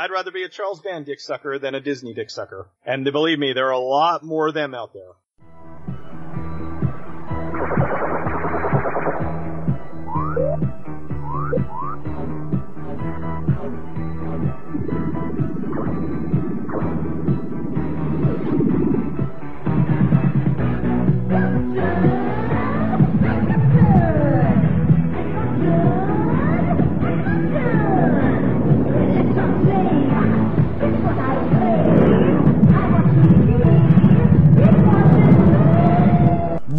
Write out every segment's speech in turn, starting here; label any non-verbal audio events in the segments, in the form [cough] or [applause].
I'd rather be a Charles Band dick sucker than a Disney dick sucker. And believe me, there are a lot more of them out there.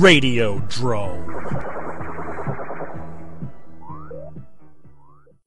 Radio Drome.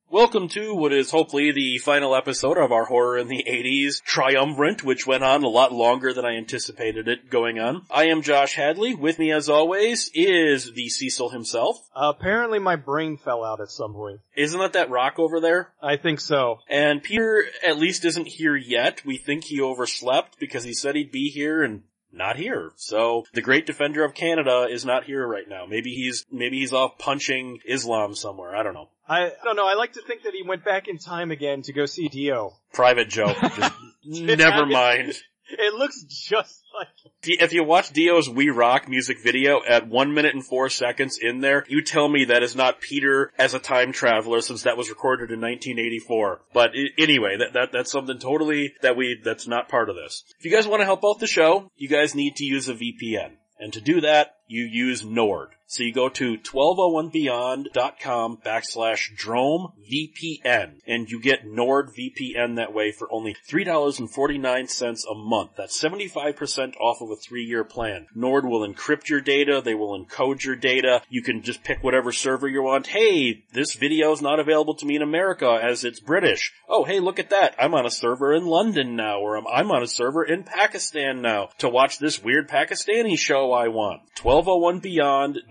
Welcome to what is hopefully the final episode of our Horror in the 80s triumvirate, which went on a lot longer than I anticipated it going on. I am Josh Hadley. With me as always is the Cecil himself. Uh, apparently my brain fell out at some point. Isn't that that rock over there? I think so. And Peter at least isn't here yet. We think he overslept because he said he'd be here and not here. So the great defender of Canada is not here right now. Maybe he's maybe he's off punching Islam somewhere. I don't know. I don't know. I like to think that he went back in time again to go see Dio. Private joke. [laughs] Just never mind. It looks just like If you watch Dio's We Rock music video at one minute and four seconds in there, you tell me that is not Peter as a time traveler since that was recorded in 1984. But anyway, that, that, that's something totally that we, that's not part of this. If you guys want to help out the show, you guys need to use a VPN. And to do that, you use Nord. So you go to 1201beyond.com backslash Drome VPN and you get Nord VPN that way for only $3.49 a month. That's 75% off of a three year plan. Nord will encrypt your data. They will encode your data. You can just pick whatever server you want. Hey, this video is not available to me in America as it's British. Oh, hey, look at that. I'm on a server in London now or I'm, I'm on a server in Pakistan now to watch this weird Pakistani show I want.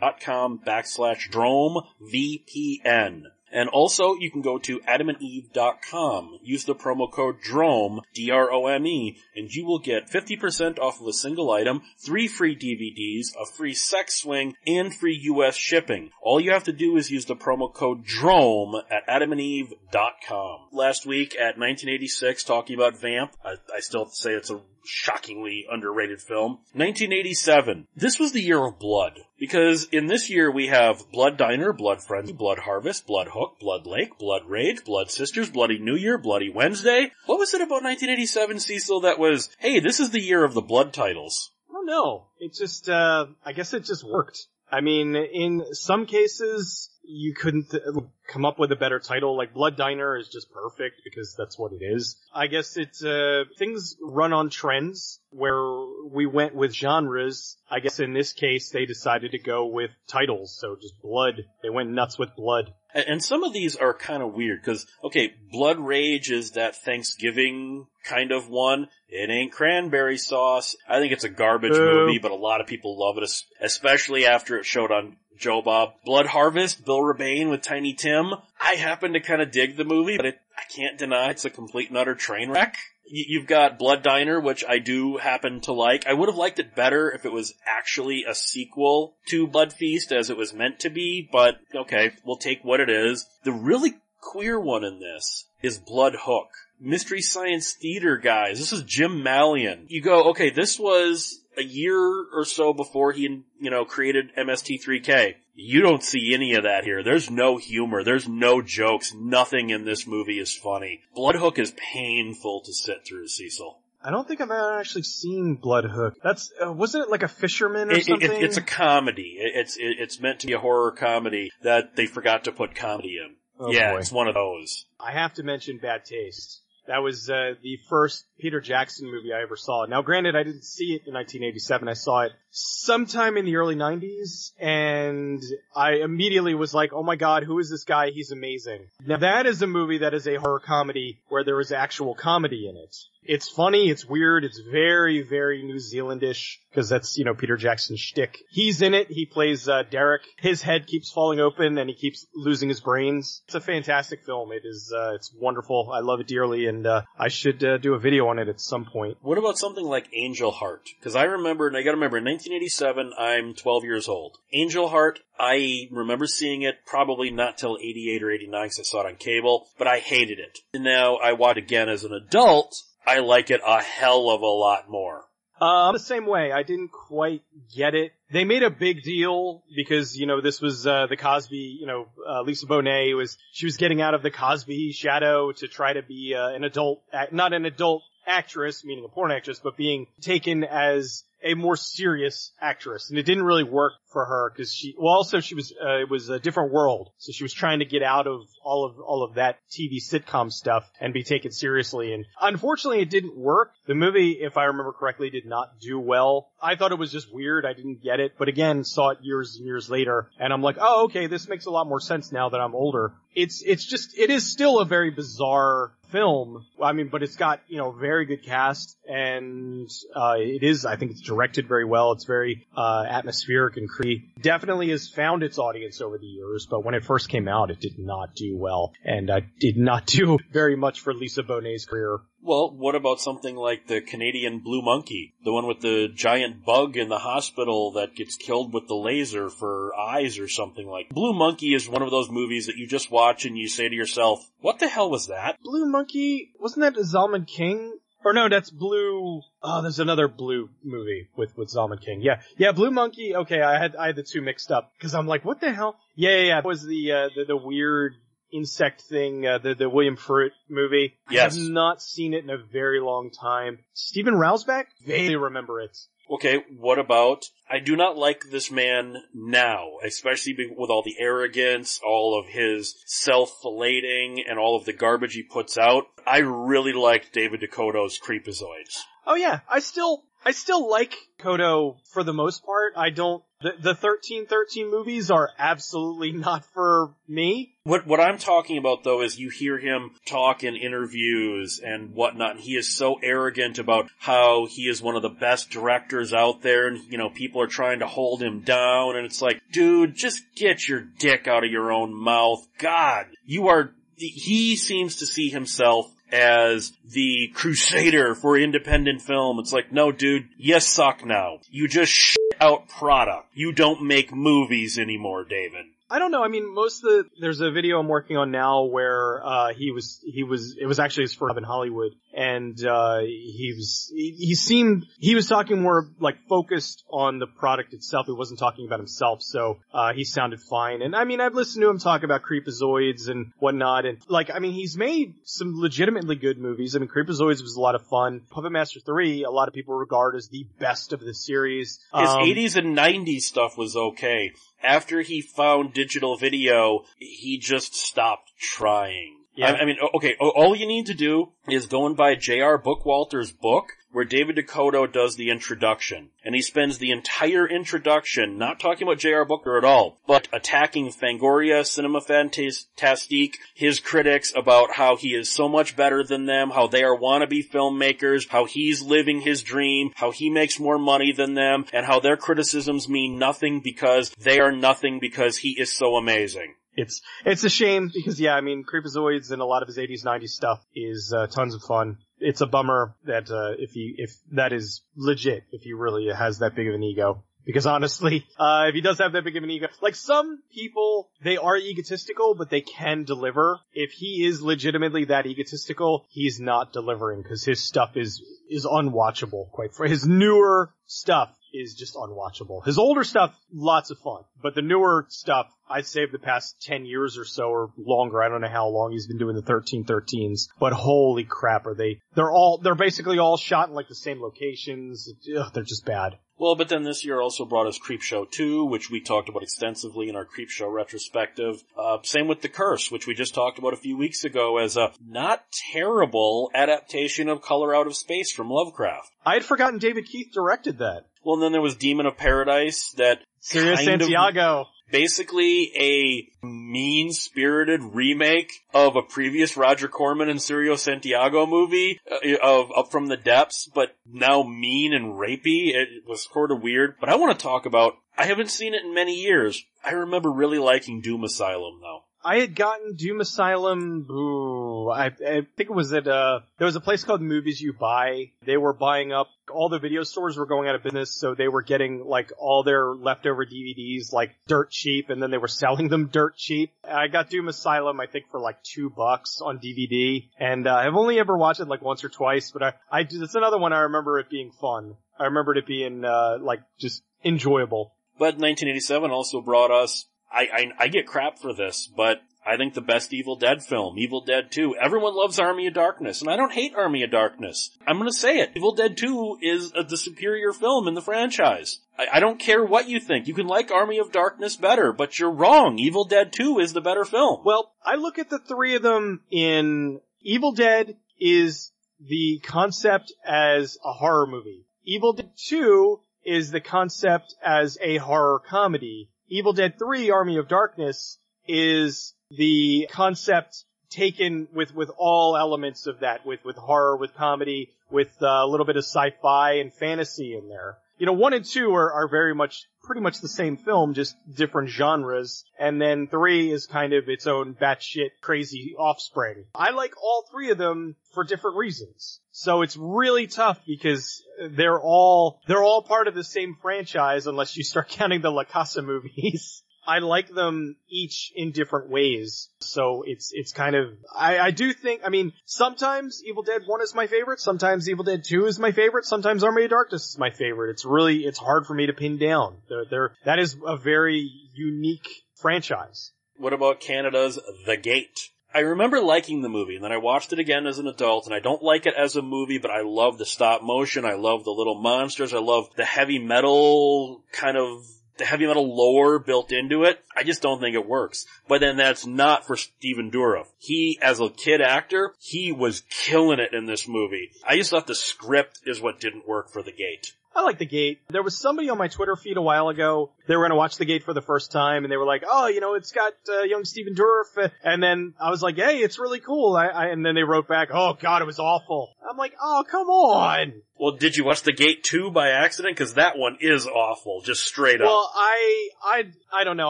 1201beyond.com backslash Drome VPN. And also, you can go to adamandeve.com, use the promo code DROME, D-R-O-M-E, and you will get 50% off of a single item, three free DVDs, a free sex swing, and free US shipping. All you have to do is use the promo code DROME at adamandeve.com. Last week at 1986, talking about Vamp, I, I still say it's a shockingly underrated film. 1987. This was the year of blood. Because in this year we have Blood Diner, Blood Frenzy, Blood Harvest, Blood Hook, Blood Lake, Blood Rage, Blood Sisters, Bloody New Year, Bloody Wednesday. What was it about 1987, Cecil, that was, hey, this is the year of the blood titles? I don't know. It just, uh, I guess it just worked. I mean, in some cases, you couldn't uh, come up with a better title. Like Blood Diner is just perfect because that's what it is. I guess it's, uh, things run on trends where we went with genres. I guess in this case, they decided to go with titles. So just blood. They went nuts with blood. And, and some of these are kind of weird because, okay, Blood Rage is that Thanksgiving kind of one. It ain't cranberry sauce. I think it's a garbage Boo. movie, but a lot of people love it, especially after it showed on Joe Bob. Blood Harvest, Bill Rebane with Tiny Tim. I happen to kind of dig the movie, but it, I can't deny it's a complete and utter train wreck. Y- You've got Blood Diner, which I do happen to like. I would have liked it better if it was actually a sequel to Blood Feast as it was meant to be, but okay, we'll take what it is. The really queer one in this is Blood Hook. Mystery Science Theater guys. This is Jim Mallon. You go, okay, this was a year or so before he, you know, created MST3K. You don't see any of that here. There's no humor. There's no jokes. Nothing in this movie is funny. Blood Hook is painful to sit through, Cecil. I don't think I've ever actually seen Blood Hook. That's, uh, wasn't it like a fisherman or It- it- something? it's a comedy. It- It's it- it's meant to be a horror comedy that they forgot to put comedy in. Oh, yeah, boy. it's one of those. I have to mention Bad Taste. That was uh, the first Peter Jackson movie I ever saw. Now, granted, I didn't see it in 1987. I saw it sometime in the early 90s, and I immediately was like, "Oh my god, who is this guy? He's amazing." Now, that is a movie that is a horror comedy where there is actual comedy in it. It's funny, it's weird, it's very, very New Zealandish, because that's, you know, Peter Jackson's shtick. He's in it, he plays, uh, Derek. His head keeps falling open and he keeps losing his brains. It's a fantastic film. It is, uh, it's wonderful. I love it dearly and, uh, I should, uh, do a video on it at some point. What about something like Angel Heart? Because I remember, and I gotta remember, in 1987, I'm 12 years old. Angel Heart, I remember seeing it probably not till 88 or 89 because I saw it on cable, but I hated it. And now I watch again as an adult, I like it a hell of a lot more. Uh, the same way. I didn't quite get it. They made a big deal because, you know, this was, uh, the Cosby, you know, uh, Lisa Bonet was, she was getting out of the Cosby shadow to try to be, uh, an adult, not an adult actress, meaning a porn actress, but being taken as a more serious actress, and it didn't really work for her because she. Well, also she was. Uh, it was a different world, so she was trying to get out of all of all of that TV sitcom stuff and be taken seriously. And unfortunately, it didn't work. The movie, if I remember correctly, did not do well. I thought it was just weird. I didn't get it, but again, saw it years and years later, and I'm like, oh, okay, this makes a lot more sense now that I'm older. It's it's just it is still a very bizarre film. I mean, but it's got, you know, very good cast and, uh, it is, I think it's directed very well. It's very, uh, atmospheric and creepy. Definitely has found its audience over the years, but when it first came out, it did not do well and, uh, did not [laughs] do very much for Lisa Bonet's career. Well, what about something like the Canadian Blue Monkey? The one with the giant bug in the hospital that gets killed with the laser for eyes or something like. Blue Monkey is one of those movies that you just watch and you say to yourself, what the hell was that? Blue Monkey, wasn't that Zalman King? Or no, that's Blue. Oh, there's another Blue movie with with Zalman King. Yeah, yeah, Blue Monkey. Okay, I had I had the two mixed up because I'm like, what the hell? Yeah, yeah, yeah. It was the uh, the, the weird insect thing, uh, the the William Fruet movie. Yes. I have not seen it in a very long time. Stephen Railsback, vaguely remember it. Okay, what about, I do not like this man now, especially with all the arrogance, all of his self-flating, and all of the garbage he puts out. I really liked David DeCoteau's Creepozoids. Oh yeah, I still, I still like Kodo for the most part. I don't, the, the 1313 movies are absolutely [laughs] not for me. What what I'm talking about though is you hear him talk in interviews and whatnot, and he is so arrogant about how he is one of the best directors out there, and you know people are trying to hold him down, and it's like, dude, just get your dick out of your own mouth. God, you are. He seems to see himself as the crusader for independent film. It's like, no, dude, you suck now. You just shit out product. You don't make movies anymore, David. I don't know. I mean, most of the there's a video I'm working on now where uh, he was he was it was actually his first job in Hollywood, and uh, he was he, he seemed he was talking more like focused on the product itself. He wasn't talking about himself, so uh, he sounded fine. And I mean, I've listened to him talk about Creepozoids and whatnot, and like I mean, he's made some legitimately good movies. I mean, Creepozoids was a lot of fun. Puppet Master Three, a lot of people regard as the best of the series. His Um, 80s and 90s stuff was okay. After he found digital video, he just stopped trying. Yeah. I, I mean, okay, all you need to do is go and buy J.R. Bookwalter's book, where David DeCoteau does the introduction. And he spends the entire introduction not talking about J.R. Booker at all, but attacking Fangoria, Cinema Fantastique, his critics about how he is so much better than them, how they are wannabe filmmakers, how he's living his dream, how he makes more money than them, and how their criticisms mean nothing because they are nothing because he is so amazing. It's it's a shame because yeah, I mean, Creepozoids and a lot of his 80s 90s stuff is uh, tons of fun. It's a bummer that uh, if he if that is legit, if he really has that big of an ego. Because honestly, [laughs] uh, if he does have that big of an ego, like some people, they are egotistical, but they can deliver. If he is legitimately that egotistical, he's not delivering because his stuff is, is unwatchable, quite for his newer stuff is just unwatchable. His older stuff, lots of fun, but the newer stuff, I'd say the past 10 years or so or longer, I don't know how long he's been doing the 1313s, but holy crap are they, they're all, they're basically all shot in like the same locations. Ugh, they're just bad. Well, but then this year also brought us Creepshow 2, which we talked about extensively in our Creepshow retrospective. Uh, same with The Curse, which we just talked about a few weeks ago as a not terrible adaptation of Color Out of Space from Lovecraft. I had forgotten David Keith directed that. Well, and then there was Demon of Paradise that Sirius kind of- Santiago. Basically a mean-spirited remake of a previous Roger Corman and Cirio Santiago movie uh, of Up from the Depths, but now mean and rapey. It was sort of weird. But I want to talk about, I haven't seen it in many years. I remember really liking Doom Asylum though. I had gotten Doom Asylum. Ooh, I, I think it was at uh, there was a place called Movies You Buy. They were buying up all the video stores were going out of business, so they were getting like all their leftover DVDs like dirt cheap, and then they were [laughs] selling them dirt cheap. I got Doom Asylum, I think, for like two bucks on DVD, and uh, I've only ever watched it like once or twice, but I, I, it's another one I remember it being fun. I remember it being uh, like just enjoyable. But 1987 also brought us I, I, I get crap for this, but I think the best Evil Dead film, Evil Dead 2. Everyone loves Army of Darkness, and I don't hate Army of Darkness. I'm gonna say it. Evil Dead 2 is a, the superior film in the franchise. I, I, don't care what you think. You can like Army of Darkness better, but you're wrong. Evil Dead 2 is the better film. Well, I look at the three of them in Evil Dead is the concept as a horror movie. Evil Dead 2 is the concept as a horror comedy. Evil Dead 3 Army of Darkness is the concept taken with, with all elements of that, with, with horror, with comedy, with uh, a little bit of sci-fi and fantasy in there. You know, one and two are, are very much, pretty much the same film, just different genres. And then three is kind of its own batshit crazy offspring. I like all three of them for different reasons. So it's really tough because they're all, they're all part of the same franchise unless you start [laughs] counting the La Casa movies. I like them each in different ways. So it's, it's kind of, I, I do think, I mean, sometimes Evil Dead 1 is my favorite, sometimes Evil Dead 2 is my favorite, sometimes Army of Darkness is my favorite. It's really, it's hard for me to pin down. They're, they're, that is a very unique franchise. What about Canada's The Gate? I remember liking the movie, and then I watched it again as an adult, and I don't like it as a movie, but I love the stop motion, I love the little monsters, I love the heavy metal kind of the heavy metal lore built into it. I just don't think it works. But then that's not for Stephen Dorff. He, as a kid actor, he was killing it in this movie. I just thought the script is what didn't work for The Gate. I like The Gate. There was somebody on my Twitter feed a while ago. They were going to watch The Gate for the first time, and they were like, "Oh, you know, it's got uh, young Stephen Dorff." And then I was like, "Hey, it's really cool." I, I, and then they wrote back, "Oh God, it was awful." I'm like, "Oh, come on." Well, did you watch The Gate 2 by accident? Cause that one is awful, just straight up. Well, I, I, I don't know.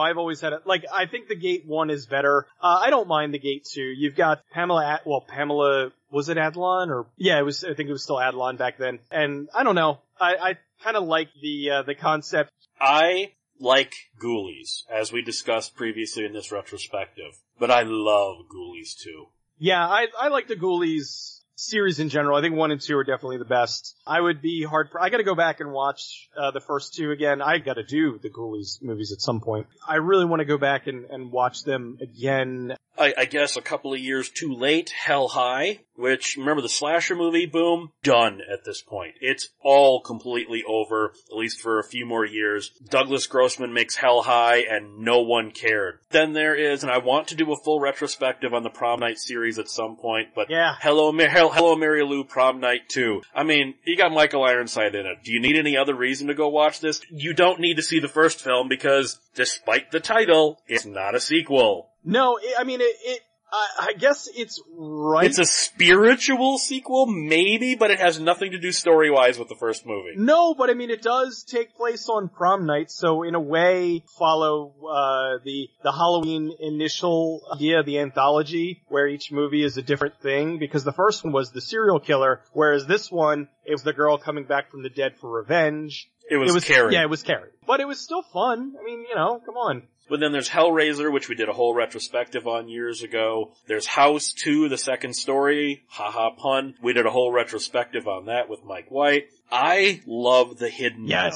I've always had it, like, I think The Gate 1 is better. Uh, I don't mind The Gate 2. You've got Pamela, At- well, Pamela, was it Adlon or, yeah, it was, I think it was still Adlon back then. And I don't know. I, I kind of like the, uh, the concept. I like Ghoulies, as we discussed previously in this retrospective. But I love Ghoulies too. Yeah, I, I like the Ghoulies series in general. I think one and two are definitely the best. I would be hard. I got to go back and watch uh, the first two again. I got to do the Ghoulies movies at some point. I really want to go back and, and watch them again. I, I guess a couple of years too late. Hell High, which remember the slasher movie? Boom, done at this point. It's all completely over, at least for a few more years. Douglas Grossman makes Hell High, and no one cared. Then there is, and I want to do a full retrospective on the Prom Night series at some point, but Yeah. Hello, Hello, Mary Lou, Prom Night 2. I mean, you got Michael Ironside in it. Do you need any other reason to go watch this? You don't need to see the first film because, despite the title, it's not a sequel. No, it, I mean it. it I, I guess it's right. It's a spiritual sequel, maybe, but it has nothing to do story-wise with the first movie. No, but I mean it does take place on prom night, so in a way follow uh, the the Halloween initial idea, the anthology, where each movie is a different thing. Because the first one was the serial killer, whereas this one it was the girl coming back from the dead for revenge. It was, it was Carrie. Yeah, it was Carrie, but it was still fun. I mean, you know, come on. But then there's Hellraiser, which we did a whole retrospective on years ago. There's House 2, the second story. Haha pun. We did a whole retrospective on that with Mike White. I love The Hidden now.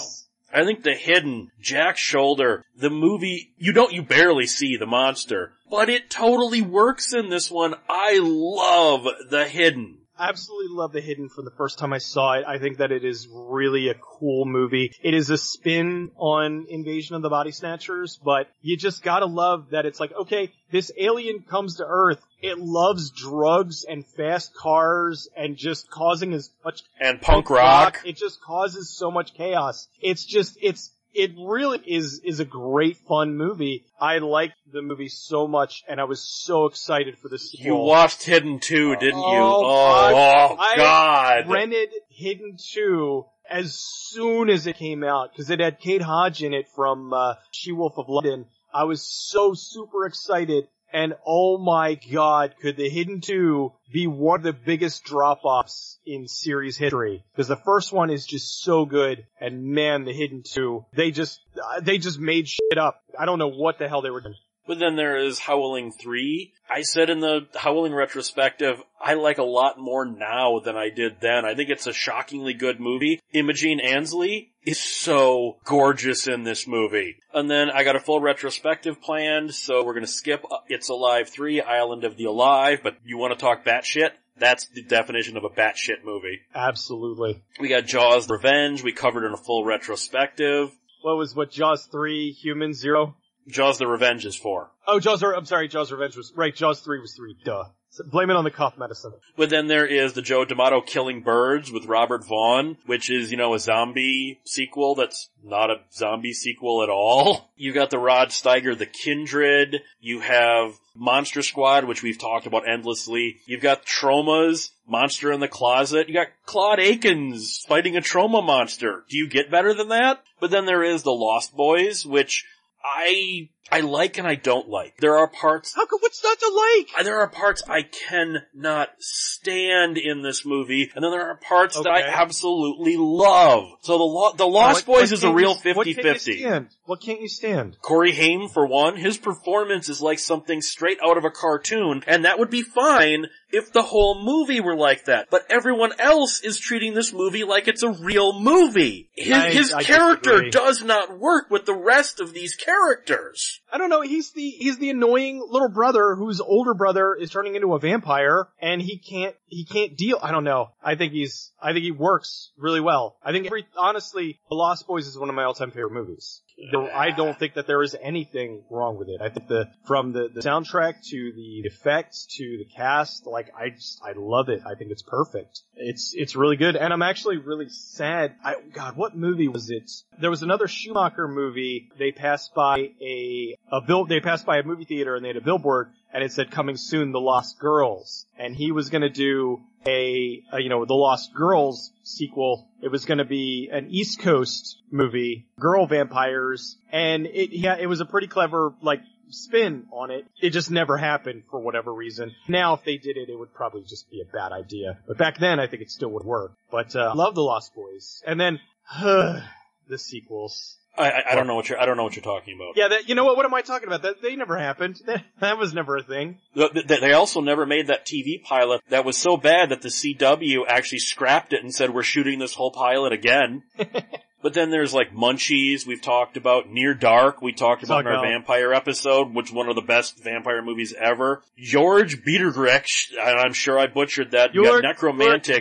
I think The Hidden, Jack Sholder, the movie, you don't, you barely see the monster, but it totally works in this one. I love The Hidden. Absolutely love The Hidden from the first time I saw it. I think that it is really a cool movie. It is a spin on Invasion of the Body Snatchers, but you just gotta love that it's like, okay, this alien comes to Earth. It loves drugs and fast cars and just causing as much And punk rock. It just causes so much chaos. It's just, it's, it really is is a great fun movie. I liked the movie so much, and I was so excited for the sequel. You watched Hidden 2, didn't you? Oh, Oh, I- oh, I rented Hidden 2 as soon as it came out because it had Kate Hodge in it from uh, She Wolf of London. I was so super excited. And oh my god, could the Hidden 2 be one of the biggest drop-offs in series history? Because the first one is just so good, and man, the Hidden 2, they just, uh, they just made shit up. I don't know what the hell they were doing. But then there is Howling 3. I said in the Howling retrospective, I like a lot more now than I did then. I think it's a shockingly good movie. Imogen Annesley is so gorgeous in this movie. And then I got a full retrospective planned, so we're gonna skip uh, It's Alive 3, Island of the Alive, but you wanna talk batshit? That's the definition of a batshit movie. Absolutely. We got Jaws Revenge, we covered in a full retrospective. What was, what, Jaws 3, Human Zero? Jaws the Revenge is 4. Oh, Jaws, I'm sorry, Jaws Revenge was, right, Jaws 3 was 3, duh. So blame it on the cough medicine. But then there is the Joe D'Amato Killing Birds with Robert Vaughn, which is, you know, a zombie sequel that's not a zombie sequel at all. [laughs] You got the Rod Steiger The Kindred. You have Monster Squad, which we've talked about endlessly. You've got Troma's, Monster in the Closet. You got Claude Akins fighting a Troma monster. Do you get better than that? But then there is the Lost Boys, which I, I like and I don't like. There are parts How could, what's not to like? uh, there are parts I cannot stand in this movie, and then there are parts that I absolutely love. So the Lo- the Lost What- Boys what is a real you- what can't you 50-50. stand? What can't you stand? Corey Haim, for one, his performance is like something straight out of a cartoon, and that would be fine if the whole movie were like that. But everyone else is treating this movie like it's a real movie. His, I- his I character disagree. does not work with the rest of these characters. I don't know. He's the he's the annoying little brother whose older brother is turning into a vampire, and he can't he can't deal. I don't know. I think he's I think he works really well. I think every honestly, The Lost Boys is one of my all time favorite movies. I don't think that there is anything wrong with it. I think the from the, the soundtrack to the effects to the cast, like I just I love it. I think it's perfect. It's it's really good, and I'm actually really sad. I God, what movie was it? There was another Schumacher movie. They passed by a a bill. They passed by a movie theater and they had a billboard, and it said "Coming soon, The Lost Girls," and he was going to do a, a you know the Lost Girls sequel. It was going to be an East Coast movie, girl vampires, and it yeah it was a pretty clever like spin on it. It just never happened for whatever reason. Now if they did it, it would probably just be a bad idea. But back then, I think it still would work. But uh, love the Lost Boys, and then [sighs] the sequels. I, I, don't know what you're, I don't know what you're talking about. Yeah, that, you know what? What am I talking about? That they never happened. [laughs] That, that was never a thing. Th- th- They also never made that TV pilot that was so bad that the CW actually scrapped it and said we're shooting this whole pilot again. [laughs] but then there's like Munchies we've talked about, Near Dark we talked about in our vampire episode, which one of the best vampire movies ever. George Biedergrecht, I'm sure I butchered that. You got Nekromantik.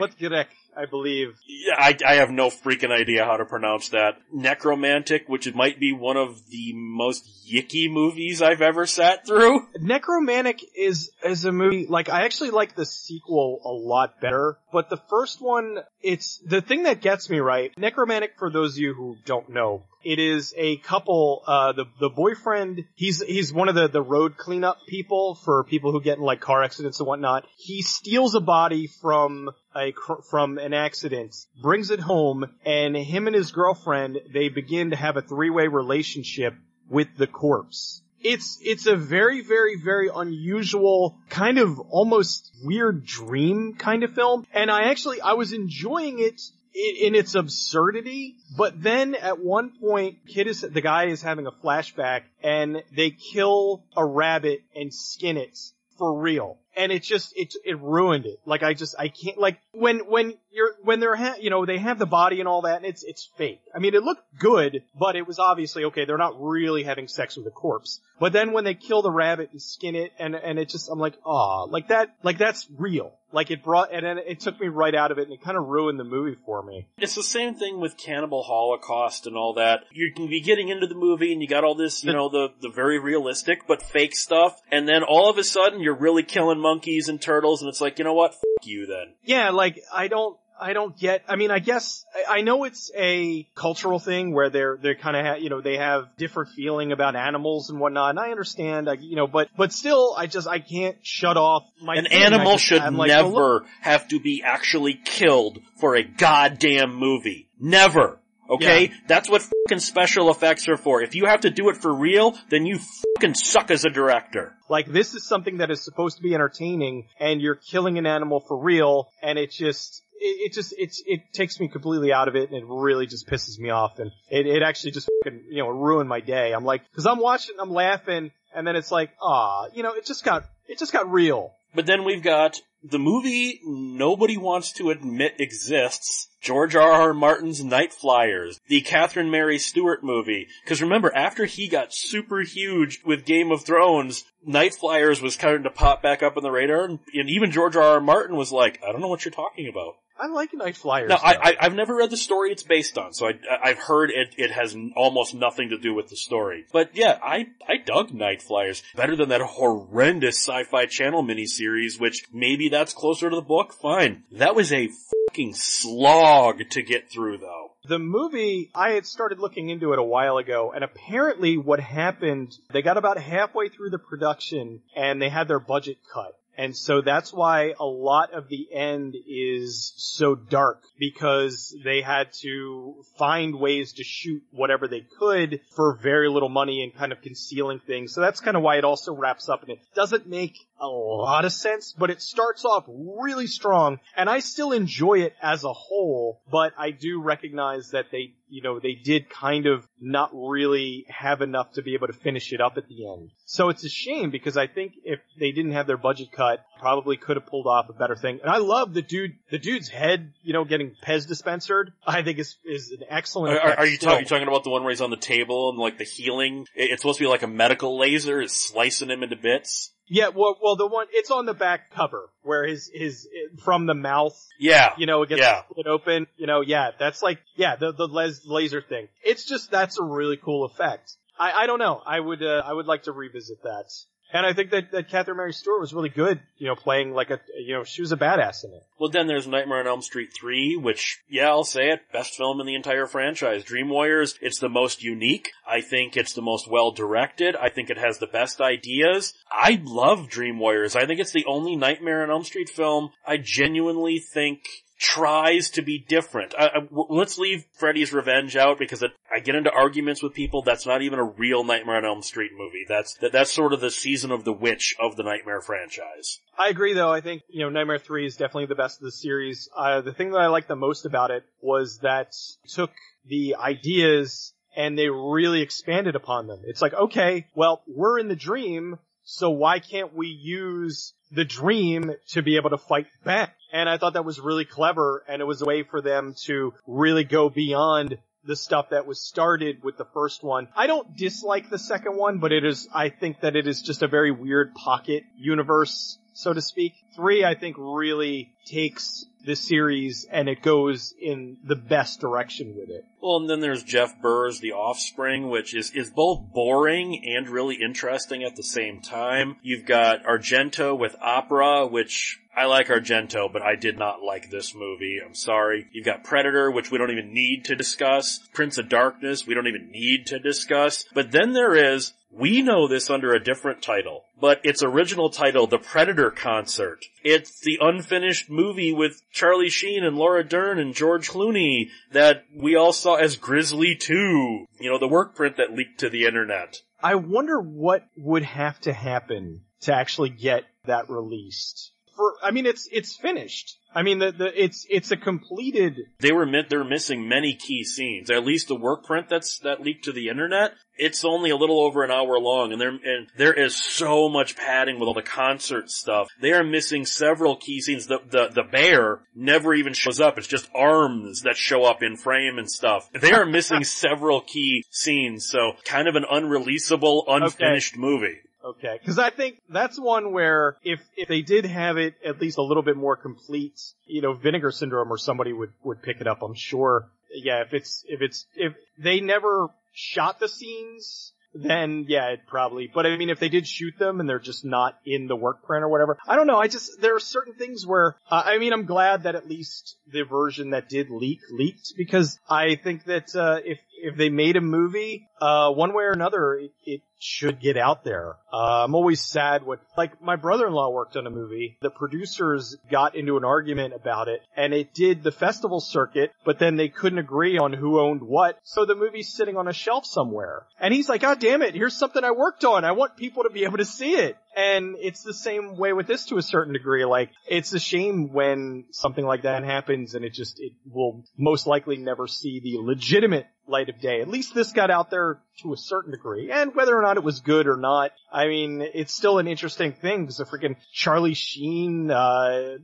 I believe. Yeah, I, I have no freaking idea how to pronounce that. Nekromantik, which might be one of the most yicky movies I've ever sat through. Nekromantik is is a movie like I actually like the sequel a lot better, but the first one it's the thing that gets me right. Nekromantik for those of you who don't know, it is a couple uh the the boyfriend he's he's one of the the road cleanup people for people who get in like car accidents and whatnot. He steals a body from a from an accident, brings it home, and him and his girlfriend they begin to have a three way relationship with the corpse. It's it's a very very very unusual kind of almost weird dream kind of film, and I actually I was enjoying it i- in its absurdity, but then at one point, kid is the guy is having a flashback, and they kill a rabbit and skin it for real. And it just, it, it ruined it. Like I just, I can't, like, when, when you're, when they're, ha- you know, they have the body and all that and it's, it's fake. I mean, it looked good, but it was obviously, okay, they're not really having sex with a corpse. But then when they kill the rabbit and skin it and, and it just, I'm like, ah, like that, like that's real. Like it brought, and then it took me right out of it and it kind of ruined the movie for me. It's the same thing with Cannibal Holocaust and all that. You can be getting into the movie and you got all this, you [laughs] know, the, the very realistic but fake stuff, and then all of a sudden you're really killing monkeys and turtles and it's like, you know what? F you then. Yeah, like I don't I don't get. I mean, I guess I know it's a cultural thing where they're they're kind of ha- you know they have different feeling about animals and whatnot, and I understand. I, you know, but but still, I just I can't shut off my. An. Animal just- should like, never look- have to be actually killed for a goddamn movie. Never. Okay? That's what fucking special effects are for. If you have to do it for real, then you fucking suck as a director. Like this is something that is supposed to be entertaining, and you're killing an animal for real, and it just. It, it just it's it takes me completely out of it and it really just pisses me off and it, it actually just fucking, you know ruined my day. I'm like because I'm watching I'm laughing and then it's like ah you know it just got it just got real. But then we've got the movie nobody wants to admit exists. George R. R. Martin's Night Flyers, the Catherine Mary Stewart movie. Cause remember, after he got super huge with Game of Thrones, Night Flyers was starting to pop back up on the radar, and, and even George R. R. Martin was like, I don't know what you're talking about. I like Night Flyers. Now, I, I, I've never read the story it's based on, so I, I've heard it, it has almost nothing to do with the story. But yeah, I, I dug Night Flyers. Better than that horrendous sci-fi channel miniseries, which maybe that's closer to the book, fine. That was a fucking slog to get through though. The movie, I had started looking into it a while ago, and apparently what happened, they got about halfway through the production, and they had their budget cut. And so that's why a lot of the end is so dark, because they had to find ways to shoot whatever they could for very little money and kind of concealing things. So that's kind of why it also wraps up, and it doesn't make a lot of sense, but it starts off really strong, and I still enjoy it as a whole, but I do recognize that they, you know, they did kind of not really have enough to be able to finish it up at the end. So it's a shame because I think if they didn't have their budget cut, probably could have pulled off a better thing. And I love the dude, the dude's head, you know, getting Pez dispensered. I think is is an excellent. Are, are, you, talk, you talking about the one where he's on the table and like the healing? It's supposed to be like a medical laser, it's slicing him into bits? Yeah, well, well, the one it's on the back cover where his his from the mouth Yeah. you know, it gets Yeah. split open, you know, yeah, that's like, yeah, the, the les- laser thing. It's just, that's a really cool effect. I, I don't know. I would, uh, I would like to revisit that. And I think that, that Catherine Mary Stewart was really good, you know, playing like a, you know, she was a badass in it. Well, then there's Nightmare on Elm Street 3, which, yeah, I'll say it, best film in the entire franchise. Dream Warriors, it's the most unique. I think it's the most well directed. I think it has the best ideas. I love Dream Warriors. I think it's the only Nightmare on Elm Street film I genuinely think tries to be different. Let's leave Freddy's Revenge out because it, I get into arguments with people. That's not even a real Nightmare on Elm Street movie. That's that, that's sort of the season of the witch of the Nightmare franchise. I agree though. I think, you know, Nightmare 3 is definitely the best of the series. Uh, the thing that I liked the most about it was that it took the ideas and they really expanded upon them. It's like, okay, well, we're in the dream, so why can't we use the dream to be able to fight back? And I thought that was really clever and it was a way for them to really go beyond the stuff that was started with the first one. I don't dislike the second one, but it is, I think that it is just a very weird pocket universe, so to speak. Three, I think really takes the series and it goes in the best direction with it. Well, and then there's Jeff Burr's The Offspring, which is, is both boring and really interesting at the same time. You've got Argento with Opera, which I like Argento, but I did not like this movie. I'm sorry. You've got Predator, which we don't even need to discuss. Prince of Darkness, we don't even need to discuss. But then there is, we know this under a different title, but its original title, The Predator Concert. It's the unfinished movie with Charlie Sheen and Laura Dern and George Clooney that we all saw as Grizzly 2. You know, the work print that leaked to the internet. I wonder what would have to happen to actually get that released. For, I mean, it's, it's finished. I mean, the, the, it's, it's a completed, They were mi- they're missing many key scenes. At least the work print that's that leaked to the internet. It's only a little over an hour long, and there and there is so much padding with all the concert stuff. They are missing several key scenes. The the the bear never even shows up. It's just arms that show up in frame and stuff. They are missing [laughs] several key scenes. So kind of an unreleasable, unfinished movie. Okay, because I think that's one where if if they did have it at least a little bit more complete, you know, Vinegar Syndrome or somebody would would pick it up. I'm sure. Yeah, if it's if it's if they never shot the scenes then yeah, it probably. But I mean, if they did shoot them and they're just not in the work print or whatever, I don't know. I just there are certain things where uh, I mean, I'm glad that at least the version that did leak leaked because I think that uh, if if they made a movie, uh, one way or another, it, it should get out there. Uh, I'm always sad when, like, my brother-in-law worked on a movie. The producers got into an argument about it, and it did the festival circuit, but then they couldn't agree on who owned what, so the movie's sitting on a shelf somewhere. And he's like, God damn it, here's something I worked on. I want people to be able to see it. And it's the same way with this to a certain degree. Like, it's a shame when something like that happens and it just, it will most likely never see the legitimate light of day. At least this got out there to a certain degree. And whether or not it was good or not, I mean, it's still an interesting thing because a freaking Charlie Sheen, uh,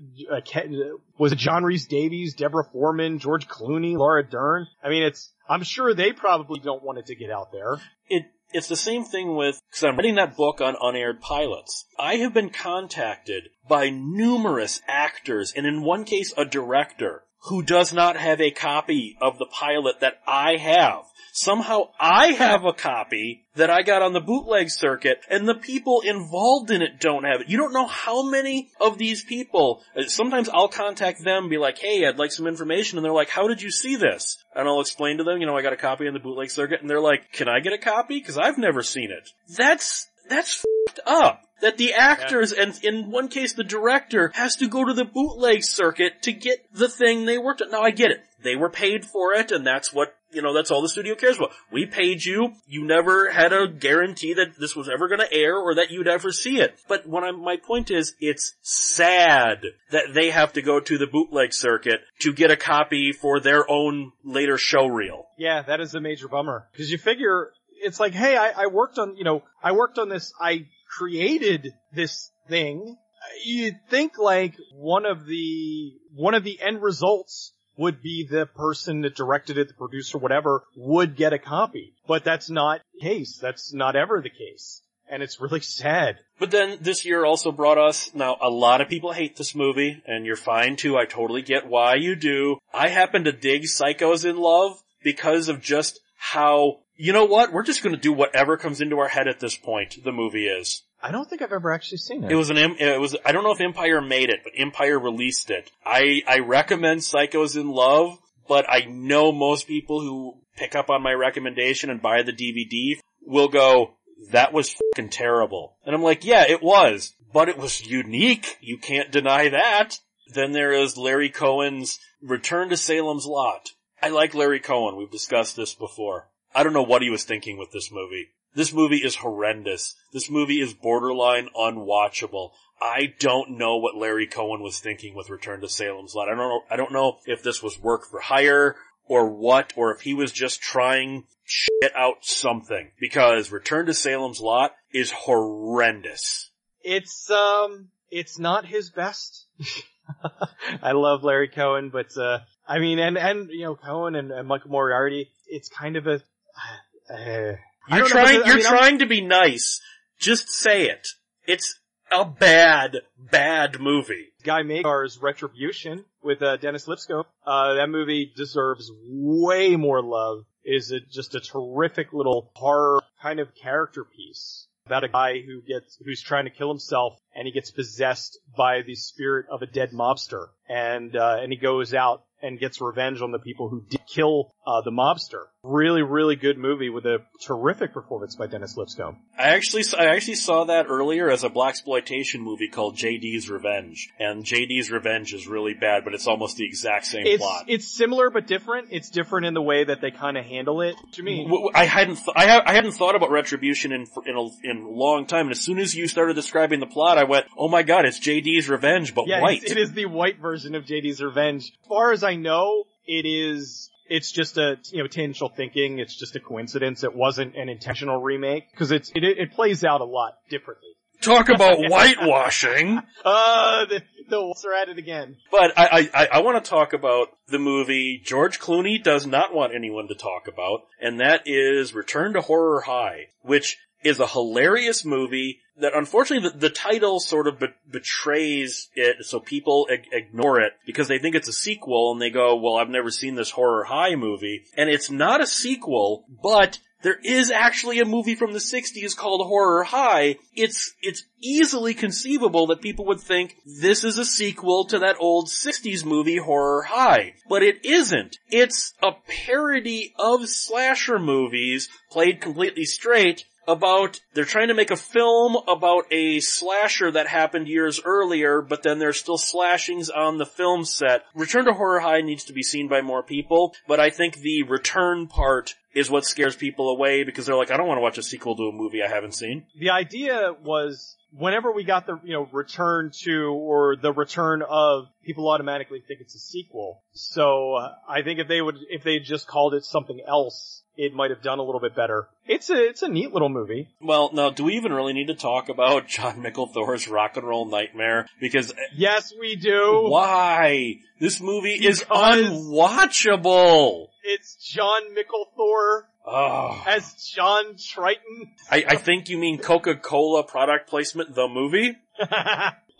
was it John Rhys Davies, Deborah Foreman, George Clooney, Laura Dern? I mean, it's, I'm sure they probably don't want it to get out there. It, it's the same thing with, cause I'm writing that book on unaired pilots. I have been contacted by numerous actors and in one case a director who does not have a copy of the pilot that I have. Somehow I have a copy that I got on the bootleg circuit and the people involved in it don't have it. You don't know how many of these people, sometimes I'll contact them, be like, hey, I'd like some information and they're like, how did you see this? And I'll explain to them, you know, I got a copy on the bootleg circuit and they're like, can I get a copy? Cause I've never seen it. That's, that's up that the actors yeah. and in one case the director has to go to the bootleg circuit to get the thing they worked on. Now I get it. They were paid for it and that's what, you know, that's all the studio cares about. We paid you. You never had a guarantee that this was ever gonna air or that you'd ever see it. But what I'm, my point is, it's sad that they have to go to the bootleg circuit to get a copy for their own later show reel. Yeah, that is a major bummer. Cause you figure, it's like, hey, I, I worked on, you know, I worked on this, I created this thing, you'd think like one of the, one of the end results would be the person that directed it, the producer, whatever, would get a copy. But that's not the case. That's not ever the case. And it's really [laughs] sad. But then this year also brought us, now a lot of people hate this movie, and you're fine too, I totally get why you do. I happen to dig Psychos in Love because of just how you know what? We're just to do whatever comes into our head at this point. The movie is. I don't think I've ever actually seen it. It was an it was I don't know if Empire made it, but Empire released it. I I recommend Psychos in Love, but I know most people who pick up on my recommendation and buy the DVD will go, "That was fucking terrible." And I'm like, "Yeah, it was, but it was unique. You can't deny that." Then there is Larry Cohen's Return to Salem's Lot. I like Larry Cohen. We've discussed this before. I don't know what he was thinking with this movie. This movie is horrendous. This movie is borderline unwatchable. I don't know what Larry Cohen was thinking with Return to Salem's Lot. I don't know, I don't know if this was work for hire or what, or if he was just trying shit out something. Because Return to Salem's Lot is horrendous. It's, um, it's not his best. [laughs] I love Larry Cohen, but, uh, I mean, and, and, you know, Cohen and, and Michael Moriarty, it's kind of a, [sighs] uh, you're trying. You're mean, trying I'm... to be nice. Just say it. It's a bad, bad movie. Guy Magar's Retribution with uh, Dennis Lipscomb. Uh, that movie deserves way more love. Is it just a terrific little horror kind of character piece about a guy who gets who's trying to kill himself and he gets possessed by the spirit of a dead mobster and uh, and he goes out and gets revenge on the people who did kill uh, the mobster. Really, really good movie with a terrific performance by Dennis Lipscomb. I actually, I actually saw that earlier as a black exploitation movie called JD's Revenge, and JD's Revenge is really bad, but it's almost the exact same it's, plot. It's similar but different. It's different in the way that they kind of handle it. What do you mean? I hadn't, th- I, ha- I hadn't thought about Retribution in in a, in a long time, and as soon as you started describing the plot, I went, "Oh my god, it's JD's Revenge, but yeah, white." It is the white version of JD's Revenge. As far as I know, it is it's just a you know tangential thinking. It's just a coincidence. It wasn't an intentional remake because it's it, it plays out a lot differently. Talk [laughs] about whitewashing. Uh, the, the are at it again. But I, I, I want to talk about the movie George Clooney does not want anyone to talk about, and that is Return to Horror High, which is a hilarious movie that unfortunately the, the title sort of be- betrays it so people ig- ignore it because they think it's a sequel and they go, well, I've never seen this horror high movie. And it's not a sequel, but there is actually a movie from the 60s called Horror High, it's, it's easily conceivable that people would think this is a sequel to that old 60s movie Horror High. But it isn't. It's a parody of slasher movies played completely straight about they're trying to make a film about a slasher that happened years earlier, but then there's still slashings on the film set. Return to Horror High needs to be seen by more people, but I think the return part is what scares people away because they're like, I don't want to watch a sequel to a movie I haven't seen. The idea was whenever we got the, you know, return to or the return of, people automatically think it's a sequel. So uh, I think if they would, if they just called it something else, it might have done a little bit better. It's a, it's a neat little movie. Well, now, do we even really need to talk about [laughs] Jon Mikl Thor's Rock and Roll Nightmare? Because eh, Yes, we do. why? This movie is unwatchable. It's John Micklethor Oh. as John Triton. I, I think you mean Coca-Cola product placement, the movie? [laughs]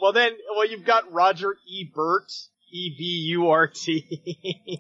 well then, well you've got Roger E. Burt, E-B-U-R-T.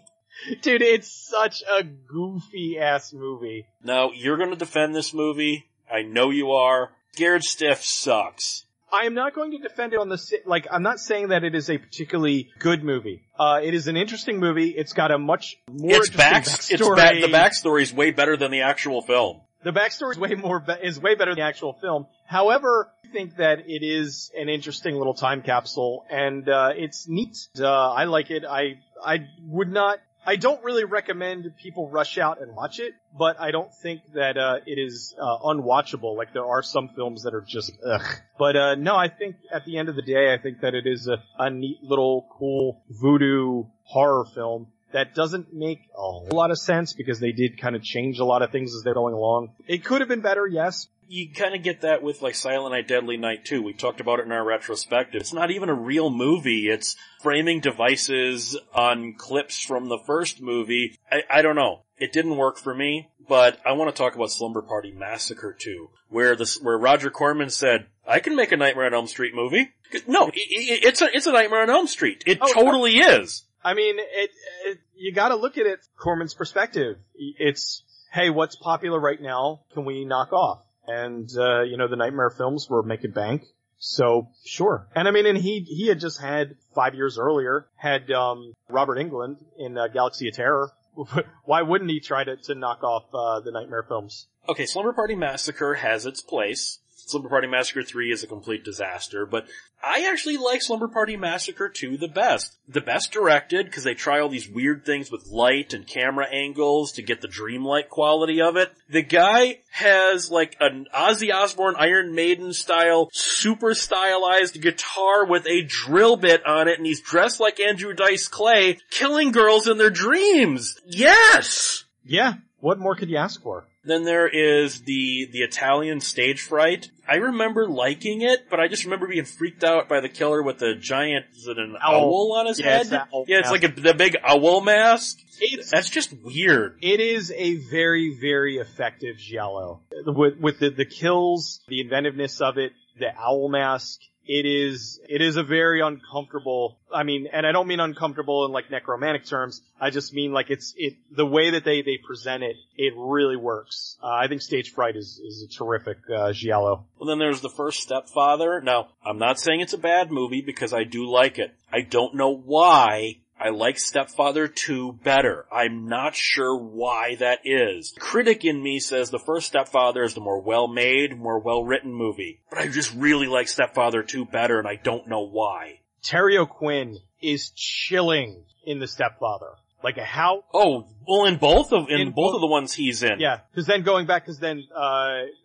[laughs] [laughs] Dude, it's such a goofy ass movie. Now, you're gonna defend this movie. I know you are. Scared Stiff sucks. I am not going to defend it on the like. I'm not saying that it is a particularly good movie. Uh, it is an interesting movie. It's got a much more Its interesting back, backstory. its the backstory is way better than the actual film. The backstory is way more is way better than the actual film. However, I think that it is an interesting little time capsule, and uh, it's neat. Uh, I like it. I I would not. I don't really recommend people rush out and watch it, but I don't think that uh, it is uh, unwatchable. Like there are some films that are just ugh. But uh, no, I think at the end of the day, I think that it is a, a neat little cool voodoo horror film that doesn't make a whole lot of sense because they did kind of change a lot of things as they're going along. It could have been better, yes. You kind of get that with like Silent Night, Deadly Night too. We talked about it in our retrospective. It's not even a real movie. It's framing devices on clips from the first movie. I, I don't know. It didn't work for me, but I want to talk about Slumber Party Massacre 2, where this, where Roger Corman said, I can make a Nightmare on Elm Street movie. No, it's a, it's a Nightmare on Elm Street. It Oh, totally is. I mean, it, it you got to look at it Corman's perspective. It's hey, what's popular right now? Can we knock off? And uh, you know, the Nightmare films were making bank. So sure, and I mean, and he he had just had five years earlier had um, Robert Englund in uh, Galaxy of Terror. [laughs] Why wouldn't he try to to knock off uh, the Nightmare films? Okay, Slumber Party Massacre has its place. Slumber Party Massacre 3 is a complete disaster, but I actually like Slumber Party Massacre 2 the best. The best directed, because they try all these weird things with light and camera angles to get the dreamlike quality of it. The guy has like an Ozzy Osbourne Iron Maiden style, super stylized guitar with a drill bit on it, and he's dressed like Andrew Dice Clay, killing girls in their dreams! Yes! Yeah, what more could you ask for? Then there is the the Italian stage fright. I remember liking it, but I just remember being freaked out by the killer with the giant is it an Owl. owl, on his Yeah, head? yeah, it's mask. like a, the big owl mask. It's That's just weird. It is a very, very effective giallo. With, with the, the kills, the inventiveness of it, the owl mask, it is, it is a very uncomfortable, I mean, and I don't mean uncomfortable in like Nekromantik terms, I just mean like it's, it, the way that they, they present it, it really works. Uh, I think Stage Fright is, is a terrific, uh, giallo. Well, then there's the first stepfather. Now, I'm not saying it's a bad movie because I do like it. I don't know why I like Stepfather 2 better. I'm not sure why that is. Critic in me says the first Stepfather is the more well-made, more well-written movie. But I just really like Stepfather 2 better and I don't know why. Terry O'Quinn is chilling in The Stepfather. Like a how, Oh, well in both of, in, In both, both- of the ones he's in. Yeah, because then going back, because then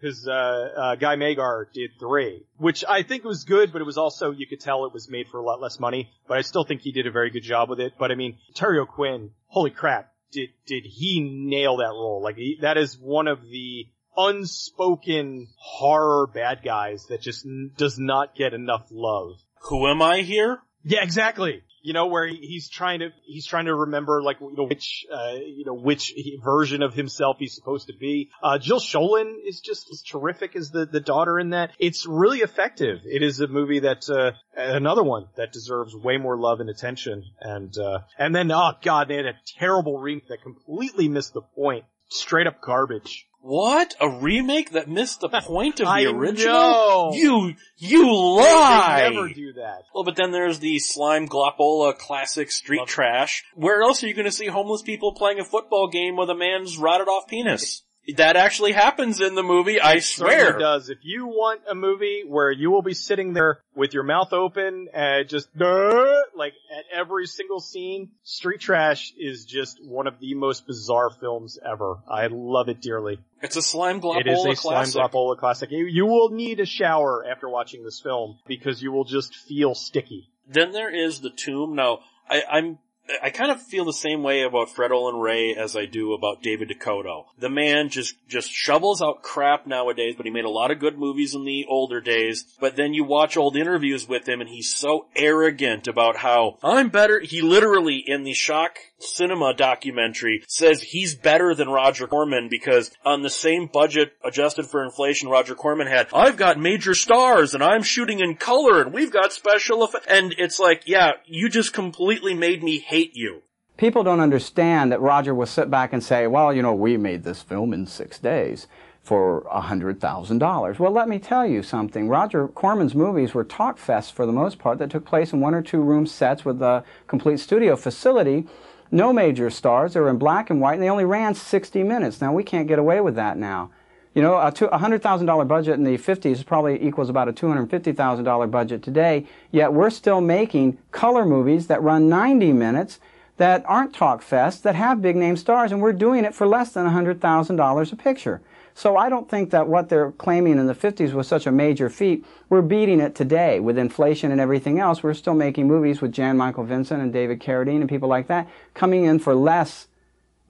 because uh, uh, Guy Magar did three, which I think was good, but it was also you could tell it was made for a lot less money. But I still think he did a very good job with it. But I mean, Terry O'Quinn, holy crap, did did he nail that role? Like he, that is one of the unspoken horror bad guys that just n- does not get enough love. Who am I here? Yeah, exactly. You know where he, he's trying to he's trying to remember like you know which uh, you know which version of himself he's supposed to be. Uh, Jill Schoelen is just as terrific as the the daughter in that. It's really effective. It is a movie that uh, another one that deserves way more love and attention. And uh, and then oh god, they had a terrible remake that completely missed the point. Straight up garbage. What? A remake that missed the point of the [laughs] I original? know. You, you They- lie! They never do that. Well, but then there's the Slime Glopola classic street Love trash. Where else are you gonna see homeless people playing a football game with a man's rotted off penis? That actually happens in the movie, I swear. It does. If you want a movie where you will be sitting there with your mouth open and just like at every single scene, Street Trash is just one of the most bizarre films ever. I love it dearly. It's a Slime it is Glopola a slime classic. Glopola classic. You, you will need a shower after watching this film because you will just feel sticky. Then there is the tomb. Now, I, I'm, I kind of feel the same way about Fred Olen Ray as I do about David DeCoteau. The man just, just shovels out crap nowadays, but he made a lot of good movies in the older days. But then you watch old interviews with him and he's so arrogant about how I'm better. He literally in the shock cinema documentary says he's better than Roger Corman because on the same budget adjusted for inflation Roger Corman had, I've got major stars and I'm shooting in color and we've got special effects. And it's like, yeah, you just completely made me hate you. People don't understand that Roger will sit back and say, well, you know, we made this film in six days for $100,000. Well, let me tell you something. Roger Corman's movies were talk fests for the most part that took place in one or two room sets with a complete studio facility. No major stars. They were in black and white and they only ran 60 minutes. Now, we can't get away with that now. You know, a $100,000 budget in the 50s probably equals about a $250,000 budget today, yet we're still making color movies that run 90 minutes that aren't talk fest, that have big name stars, and we're doing it for less than $100,000 a picture. So I don't think that what they're claiming in the 50s was such a major feat. We're beating it today with inflation and everything else. We're still making movies with Jan Michael Vincent and David Carradine and people like that coming in for less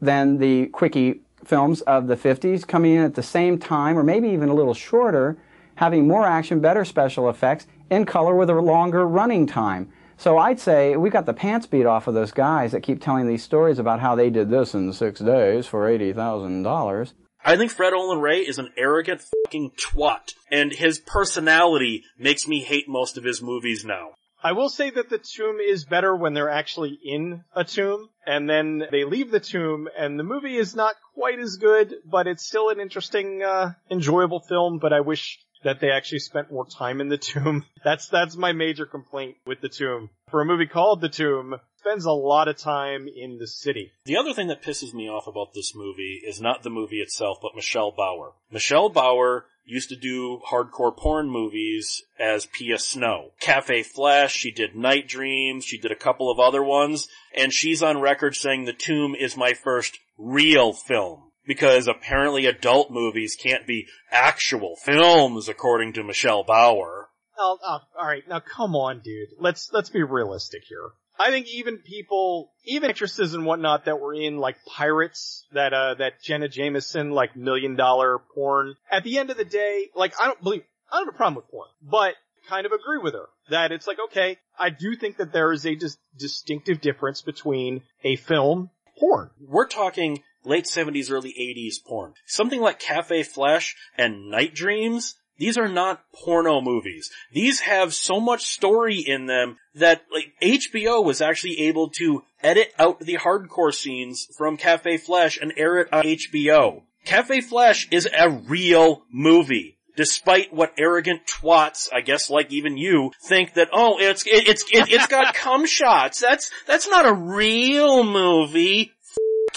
than the quickie films of the 50s, coming in at the same time or maybe even a little shorter, having more action, better special effects, in color with a longer running time. So I'd say we got the pants beat off of those guys that keep telling these stories about how they did this in six days for $80,000. I think Fred Olen Ray is an arrogant fucking twat, and his personality makes me hate most of his movies now. I will say that the tomb is better when they're actually in a tomb, and then they leave the tomb, and the movie is not quite as good, but it's still an interesting, uh, enjoyable film, but I wish that they actually spent more time in the tomb. [laughs] That's, that's my major complaint with the tomb. For a movie called The Tomb, spends a lot of time in the city. The other thing that pisses me off about this movie is not the movie itself, but Michelle Bauer. Michelle Bauer used to do hardcore porn movies as Pia Snow. Cafe Flesh, she did Night Dreams, she did a couple of other ones, and she's on record saying The Tomb is my first real film. Because apparently adult movies can't be actual films according to Michelle Bauer. Oh, oh, alright, now come on, dude. Let's, let's be realistic here. I think even people, even actresses and whatnot that were in like Pirates, that, uh, that Jenna Jameson, like million dollar porn, at the end of the day, like I don't believe, I don't have a problem with porn, but kind of agree with her that it's like, okay, I do think that there is a dis- distinctive difference between a film, porn. We're talking late 70s, early 80s porn. Something like Cafe Flesh and Night Dreams, these are not porno movies. These have so much story in them that like HBO was actually able to edit out the hardcore scenes from Cafe Flesh and air it on HBO. Cafe Flesh is a real movie. Despite what arrogant twats, I guess like even you, think that, oh, it's, it, it's, it, it's got [laughs] cum shots. That's, that's not a real movie.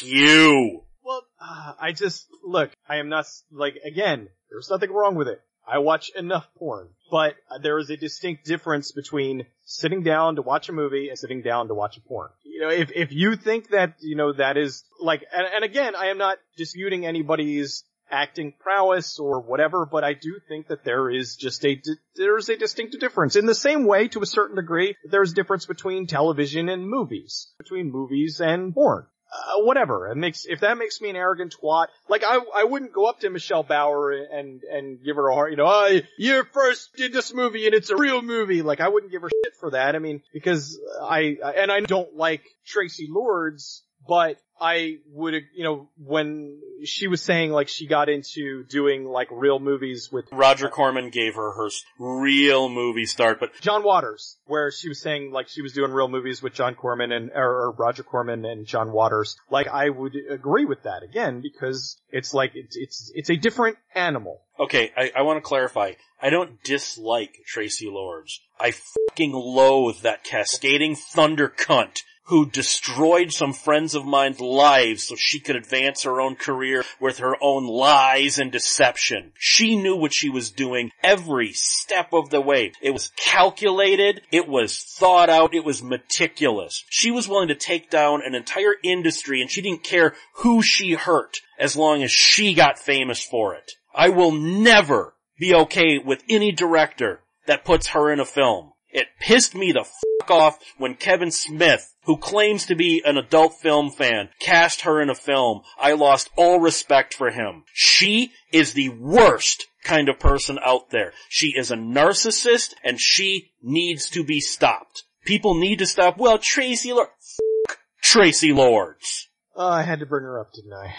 You. Well, uh, I just, look, I am not, like, again, there's nothing wrong with it. I watch enough porn, but there is a distinct difference between sitting down to watch a movie and sitting down to watch a porn. You know, if, if you think that, you know, that is, like, and, and again, I am not disputing anybody's acting prowess or whatever, but I do think that there is just a, there's a distinct difference. In the same way, to a certain degree, there's a difference between television and movies, between movies and porn uh, whatever. It makes if that makes me an arrogant twat. Like I I wouldn't go up to Michelle Bauer and and give her a heart. You know, oh, you first did this movie and it's a real movie. Like I wouldn't give her shit for that. I mean, because I and I don't like Traci Lords. but I would, you know, when she was saying like she got into doing like real movies with Roger Corman gave her her real movie start, but John Waters, where she was saying like she was doing real movies with John Corman and or, or Roger Corman and John Waters. Like I would agree with that again because it's like it's it's it's a different animal. Okay, I, I want to clarify. I don't dislike Traci Lords. I fucking loathe that cascading thunder cunt who destroyed some friends of mine's lives so she could advance her own career with her own lies and deception. She knew what she was doing every step of the way. It was calculated, it was thought out, it was meticulous. She was willing to take down an entire industry and she didn't care who she hurt as long as she got famous for it. I will never be okay with any director that puts her in a film. It pissed me the fuck off when Kevin Smith, who claims to be an adult film fan, cast her in a film. I lost all respect for him. She is the worst kind of person out there. She is a narcissist and she needs to be stopped. People need to stop, well, Traci Lord, Traci Lords. Oh, I had to bring her up, didn't I?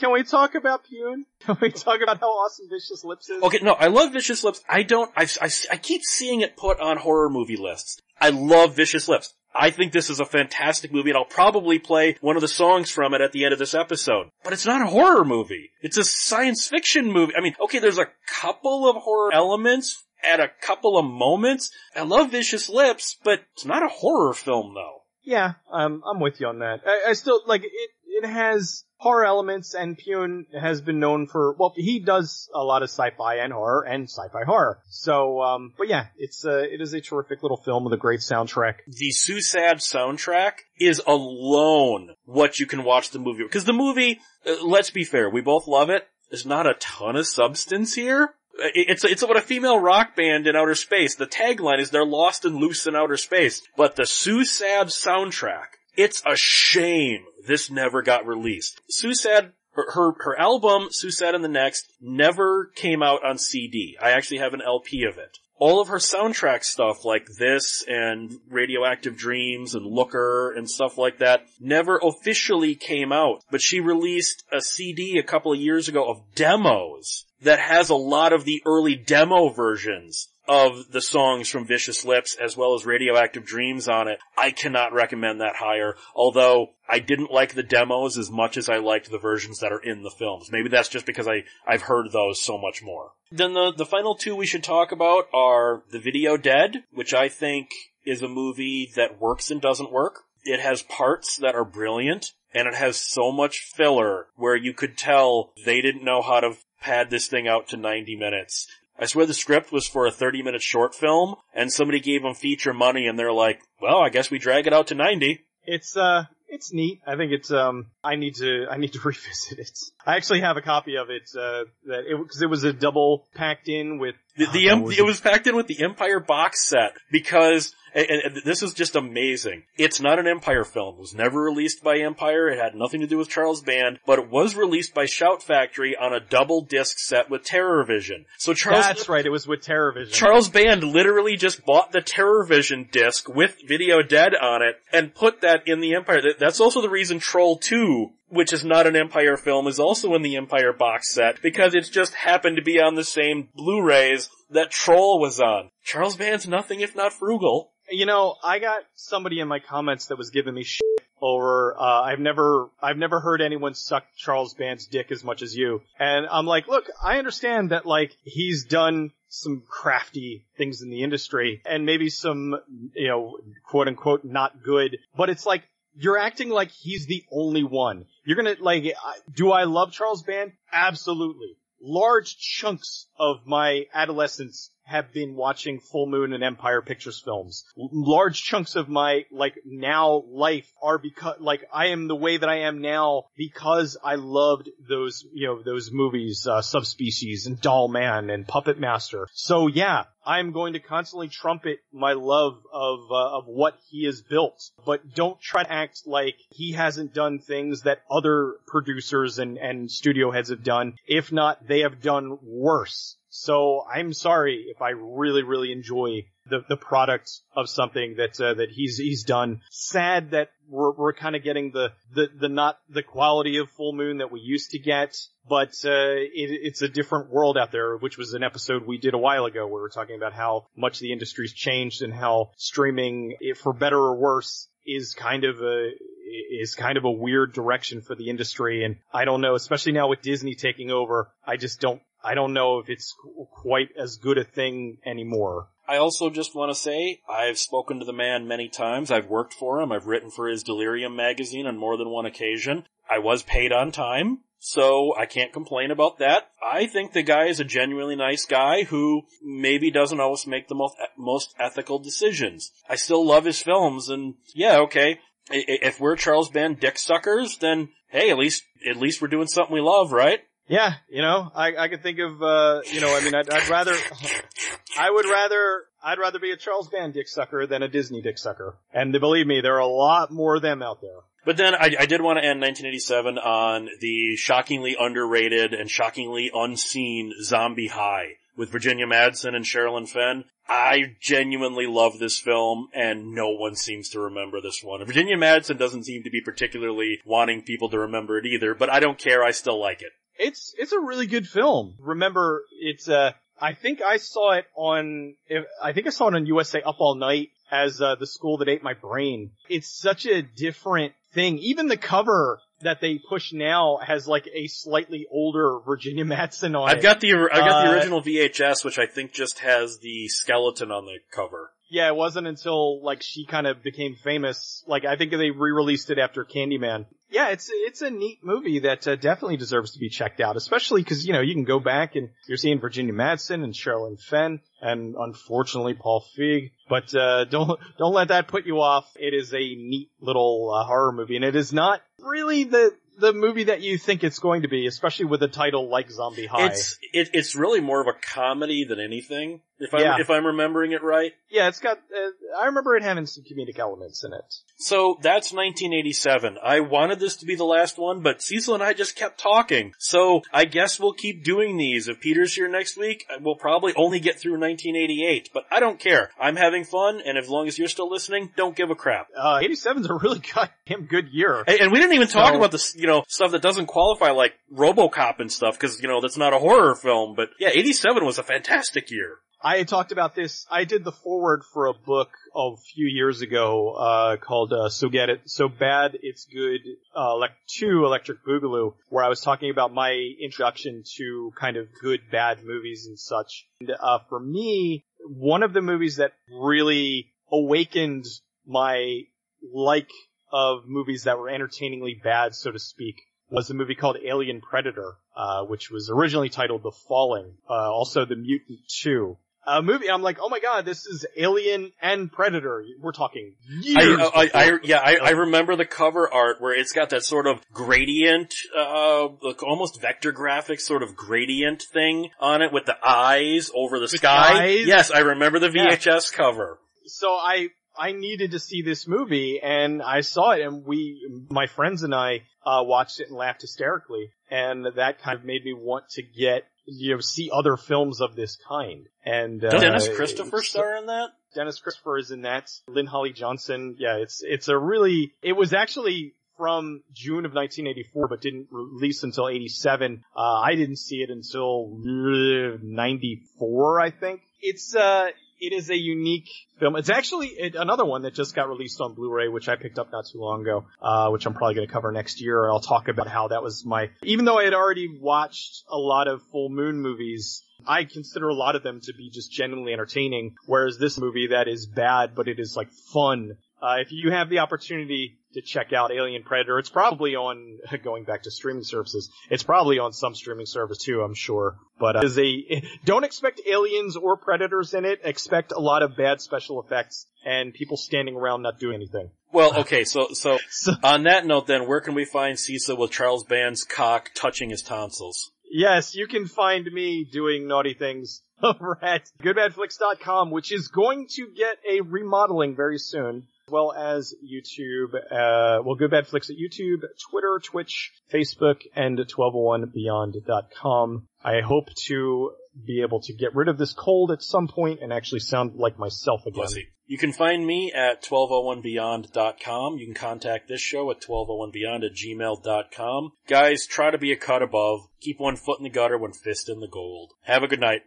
Can we talk about Pyun? [laughs] Can we talk about how awesome Vicious Lips is? Okay, no, I love Vicious Lips. I don't, I, I, I keep seeing it put on horror movie lists. I love Vicious Lips. I think this is a fantastic movie and I'll probably play one of the songs from it at the end of this episode. But it's not a horror movie. It's a science fiction movie. I mean, okay, there's a couple of horror elements at a couple of moments. I love Vicious Lips, but it's not a horror film though. Yeah, um, I'm with you on that. I, I still like it. It has horror elements, and Pyun has been known for well, he does a lot of sci-fi and horror and sci-fi horror. So, um, but yeah, it's uh, it is a terrific little film with a great soundtrack. the Sue Saad soundtrack is alone what you can watch the movie. Because the movie, uh, let's be fair, we both love it. There's not a ton of substance here. It's it's about a female rock band in outer space. The tagline is "They're lost and loose in outer space." But the Sue Saad soundtrack, it's a shame this never got released. Sue Saad, her her, her album Sue Saad and the Next never came out on CD. I actually have an LP of it all of her soundtrack stuff like this and Radioactive Dreams and Looker and stuff like that never officially came out, but she released a CD a couple of years ago of demos that has a lot of the early demo versions of the songs from Vicious Lips as well as Radioactive Dreams on it. I cannot recommend that higher, although I didn't like the demos as much as I liked the versions that are in the films. Maybe that's just because I, I've heard those so much more. Then the, the final two we should talk about are The Video Dead, which I think is a movie that works and doesn't work. It has parts that are brilliant, and it has so much filler where you could tell they didn't know how to pad this thing out to 90 minutes. I swear the script was for a 30 minute short film, and somebody gave them feature money, and they're like, well, I guess we drag it out to 90. It's uh, it's neat. I think it's um, I need to I need to [laughs] revisit it. I actually have a copy of it uh, that it because it was a double packed in with The, the Oh, was it was packed in with the Empire box set because and, and this is just amazing. It's not an Empire film. It was never released by Empire. It had nothing to do with Charles Band, but it was released by Shout Factory on a double disc set with Terrorvision. So Charles That's right. It was with Terrorvision. Charles Band literally just bought the Terrorvision disc with Video Dead on it and put that in the Empire. That's also the reason Troll 2, which is not an Empire film, is also in the Empire box set because it's just happened to be on the same Blu-rays that Troll was on. Charles Band's nothing if not frugal. You know, I got somebody in my comments that was giving me shit over, uh, I've never, I've never heard anyone suck Charles Band's dick as much as you. And I'm like, look, I understand that like, he's done some crafty things in the industry and maybe some, you know, quote unquote not good, but it's like, you're acting like he's the only one. You're gonna, like, do I love Charles Band? Absolutely. Large chunks of my adolescence have been watching Full Moon and Empire Pictures films. Large chunks of my, like, now life are because, like, I am the way that I am now because I loved those, you know, those movies, uh, Subspecies and Doll Man and Puppet Master. So yeah, I'm going to constantly trumpet my love of, uh, of what he has built. But don't try to act like he hasn't done things that other producers and, and studio heads have done. If not, they have done worse. So I'm sorry if I really, really enjoy the the product of something that uh, that he's he's done. Sad that we're we're kind of getting the the the not the quality of Full Moon that we used to get, but uh, it, it's a different world out there, which was an episode we did a while ago where we are talking about how much the industry's changed and how streaming, for better or worse, is kind of a is kind of a weird direction for the industry and I don't know especially now with Disney taking over I just don't I don't know if it's quite as good a thing anymore. I also just want to say I've spoken to the man many times. I've worked for him. I've written for his Delirium magazine on more than one occasion. I was paid on time, so I can't complain about that. I think the guy is a genuinely nice guy who maybe doesn't always make the most most ethical decisions. I still love his films, and yeah, okay. If we're Charles Band dick suckers, then hey, at least at least we're doing something we love, right? Yeah, you know, I I could think of uh, you know, I mean, I'd, I'd rather, I would rather, I'd rather be a Charles Band dick sucker than a Disney dick sucker. And believe me, there are a lot more of them out there. But then I, I did want to end 1987 on the shockingly underrated and shockingly unseen Zombie High with Virginia Madsen and Sherilyn Fenn. I genuinely love this film and no one seems to remember this one. Virginia Madsen doesn't seem to be particularly wanting people to remember it either, but I don't care, I still like it. It's it's a really good film. Remember, it's uh I think I saw it on I think I saw it on USA Up All Night as uh, the school that ate my brain. It's such a different thing. Even the cover that they push now has like a slightly older Virginia [laughs] Madsen on I've it. got the I got the uh, original VHS, which I think just has the skeleton on the cover. Yeah, it wasn't until like she kind of became famous. Like I think they re-released it after Candyman. Yeah, it's it's a neat movie that uh, definitely deserves to be checked out, especially because you know you can go back and you're seeing Virginia Madsen and Sherilyn Fenn and unfortunately Paul Feig. But uh, don't don't let that put you off. It is a neat little uh, horror movie, and it is not really the the movie that you think it's going to be, especially with a title like Zombie High. It's it, it's really more of a comedy than anything. If I'm yeah. if I'm remembering it right. Yeah, it's got. Uh, I remember it having some comedic elements in it. So that's 1987. I wanted this to be the last one, but Cecil and I just kept talking. So I guess we'll keep doing these. If Peter's here next week, we'll probably only get through 1988. But I don't care. I'm having fun, and as long as you're still listening, don't give a crap. Uh, 87's a really [laughs] goddamn good year. And, and we didn't even talk so, about this, you know, stuff that doesn't qualify like RoboCop and stuff, because you know that's not a horror film. But yeah, 87 was a fantastic year. I talked about this. I did the forward for a book a few years ago uh, called uh, "So Get It, So Bad It's Good" uh, like to Electric Boogaloo, where I was talking about my introduction to kind of good bad movies and such. And uh, for me, one of the movies that really awakened my like of movies that were entertainingly bad, so to speak, was a movie called Alien Predator, uh, which was originally titled The Falling, uh, also The Mutant 2 a movie. I'm like, oh my god, this is Alien and Predator. We're talking years. I, I, I yeah, I, I, remember the cover art where it's got that sort of gradient, uh, like almost vector graphics sort of gradient thing on it with the eyes over the, the sky. Eyes? Yes, I remember the VHS yeah. cover. So I, I needed to see this movie and I saw it and we, my friends and I, uh, watched it and laughed hysterically. And that kind of made me want to get you know, see other films of this kind. And uh, Dennis Christopher star in that? Dennis Christopher is in that. Lynn Holly Johnson. Yeah, it's it's a really. It was actually from June of 1984, but didn't release until 87. Uh, I didn't see it until 94, I think. It's uh, it is a unique film. It's actually it, another one that just got released on Blu-ray, which I picked up not too long ago, uh, which I'm probably going to cover next year. I'll talk about how that was my, even though I had already watched a lot of full moon movies, I consider a lot of them to be just genuinely entertaining, whereas this movie that is bad, but it is like fun. Uh, if you have the opportunity to check out Alien Predator. It's probably on, [laughs] going back to streaming services, it's probably on some streaming service too, I'm sure. But uh, is a, [laughs] don't expect aliens or predators in it. Expect a lot of bad special effects and people standing around not doing anything. Well, okay, so, so, [laughs] so on that note then, where can we find Cecil with Charles Band's cock touching his tonsils? Yes, you can find me doing naughty things over at goodbadflix.com, which is going to get a remodeling very soon well as YouTube, uh, well, Good Bad Flicks at YouTube, Twitter, Twitch, Facebook, and 1201beyond.com. I hope to be able to get rid of this cold at some point and actually sound like myself again. You can find me at 1201beyond.com. You can contact this show at 1201beyond at gmail.com. Guys, try to be a cut above. Keep one foot in the gutter, one fist in the gold. Have a good night.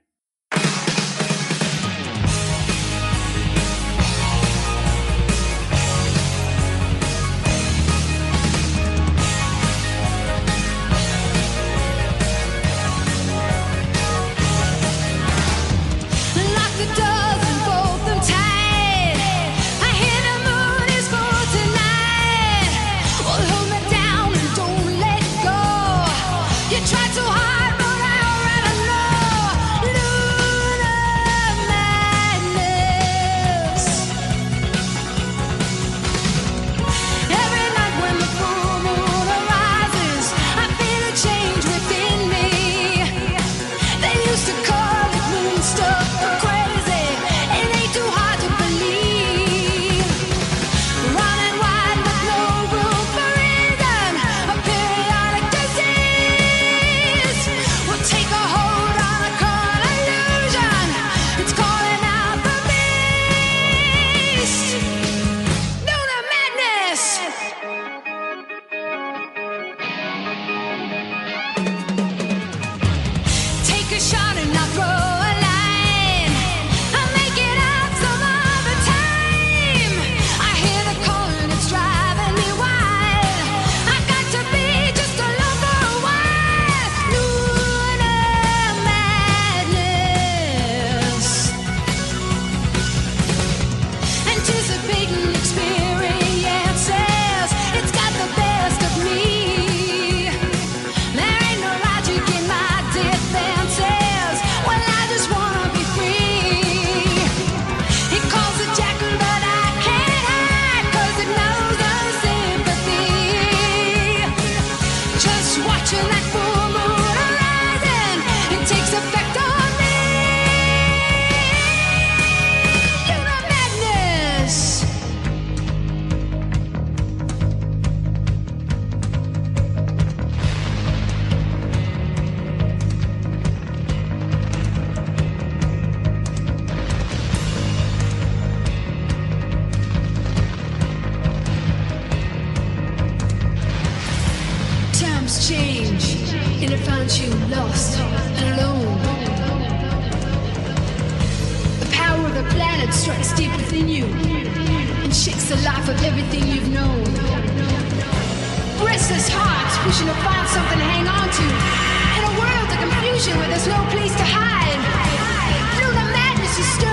Planet strikes deep within you and shakes the life of everything you've known. Restless hearts wishing to find something to hang on to in a world of confusion where there's no place to hide. Lunar madness is stirring